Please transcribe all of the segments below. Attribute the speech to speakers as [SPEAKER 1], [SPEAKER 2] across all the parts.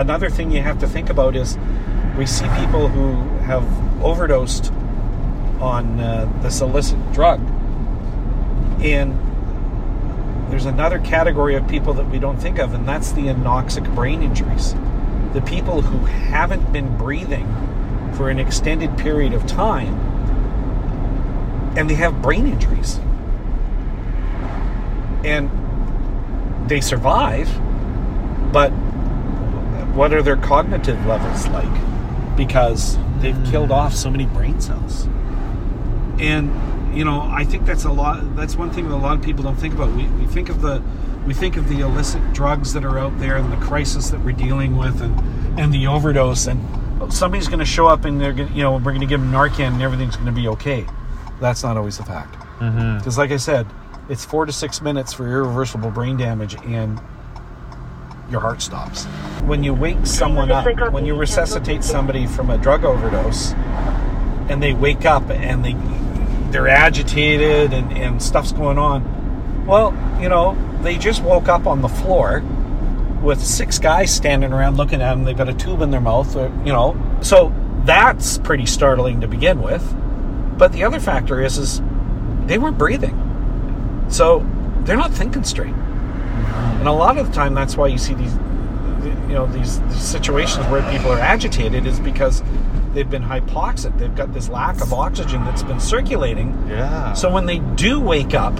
[SPEAKER 1] another thing you have to think about is we see people who have overdosed on uh, this illicit drug, and there's another category of people that we don't think of, and that's the anoxic brain injuries. The people who haven't been breathing for an extended period of time and they have brain injuries. And they survive, but what are their cognitive levels like? Because they've mm. killed off so many brain cells. And you know, I think that's a lot. That's one thing that a lot of people don't think about. We, we think of the we think of the illicit drugs that are out there and the crisis that we're dealing with, and and the overdose. And somebody's going to show up and they're going, you know, we're going to give them Narcan and everything's going to be okay. That's not always the fact. Mm-hmm. Because, like I said, it's four to six minutes for irreversible brain damage, and your heart stops. When you wake someone up, when you resuscitate somebody from a drug overdose, and they wake up and they they're agitated and, and stuff's going on. Well, you know, they just woke up on the floor with six guys standing around looking at them. They've got a tube in their mouth, or, you know. So that's pretty startling to begin with. But the other factor is, is they weren't breathing, so they're not thinking straight. And a lot of the time, that's why you see these, you know, these, these situations where people are agitated is because they've been hypoxic. They've got this lack of oxygen that's been circulating.
[SPEAKER 2] Yeah.
[SPEAKER 1] So when they do wake up,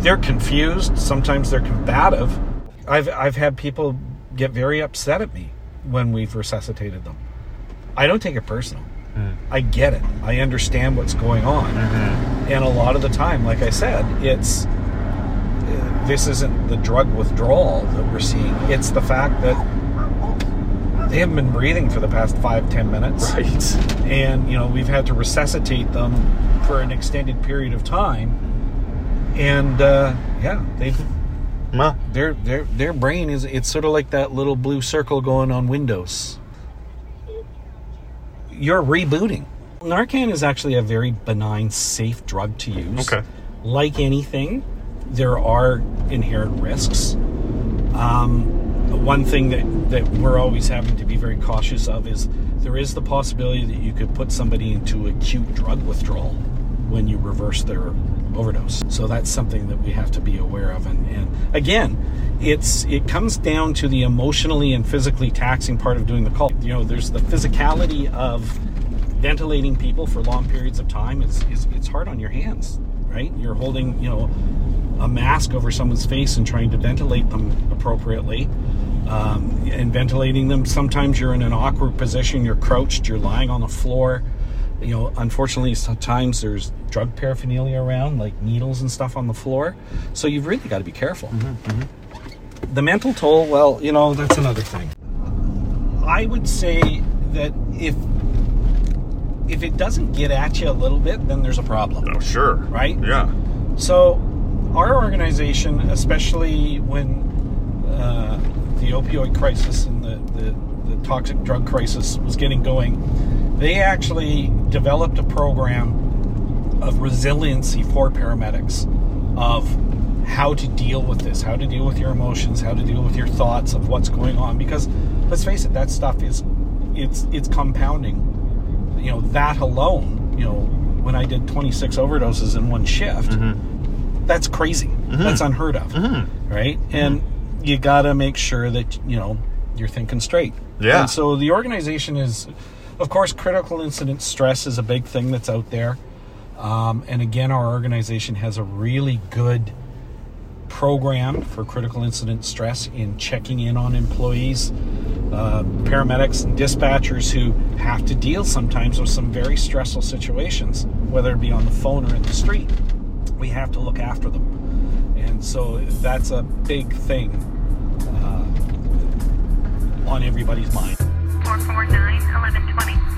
[SPEAKER 1] they're confused. Sometimes they're combative. I've I've had people get very upset at me when we've resuscitated them. I don't take it personal. Hmm. I get it. I understand what's going on. Mm-hmm. And a lot of the time, like I said, it's this isn't the drug withdrawal that we're seeing. It's the fact that they haven't been breathing for the past five, ten minutes
[SPEAKER 2] right.
[SPEAKER 1] and you know we've had to resuscitate them for an extended period of time and uh, yeah they've
[SPEAKER 2] Well,
[SPEAKER 1] their their their brain is it's sort of like that little blue circle going on windows you're rebooting narcan is actually a very benign safe drug to use
[SPEAKER 2] Okay.
[SPEAKER 1] like anything there are inherent risks um, one thing that, that we're always having to be very cautious of is there is the possibility that you could put somebody into acute drug withdrawal when you reverse their overdose. So that's something that we have to be aware of. And, and again, it's it comes down to the emotionally and physically taxing part of doing the call. You know, there's the physicality of ventilating people for long periods of time. It's, it's, it's hard on your hands, right? You're holding, you know, a mask over someone's face and trying to ventilate them appropriately. Um, and ventilating them, sometimes you're in an awkward position. You're crouched. You're lying on the floor. You know, unfortunately, sometimes there's drug paraphernalia around, like needles and stuff on the floor. So you've really got to be careful. The mental toll, well, you know, that's another thing. I would say that if if it doesn't get at you a little bit, then there's a problem
[SPEAKER 2] oh, sure.
[SPEAKER 1] right?
[SPEAKER 2] Yeah.
[SPEAKER 1] So, our organization, especially when uh, the opioid crisis and the, the, the toxic drug crisis was getting going, they actually developed a program of resiliency for paramedics of how to deal with this, how to deal with your emotions, how to deal with your thoughts of what's going on. Because let's face it, that stuff is it's it's compounding you know that alone you know when i did 26 overdoses in one shift that's crazy. That's unheard of right? And you gotta make sure that you know you're thinking straight.
[SPEAKER 2] Yeah.
[SPEAKER 1] and so the organization is of course critical incident stress is a big thing that's out there. Um, and again our organization has a really good program for critical incident stress in checking in on employees, uh, paramedics, and dispatchers who have to deal sometimes with some very stressful situations, whether it be on the phone or in the street. We have to look after them. And so that's a big thing uh, on everybody's mind.
[SPEAKER 3] 449 1120.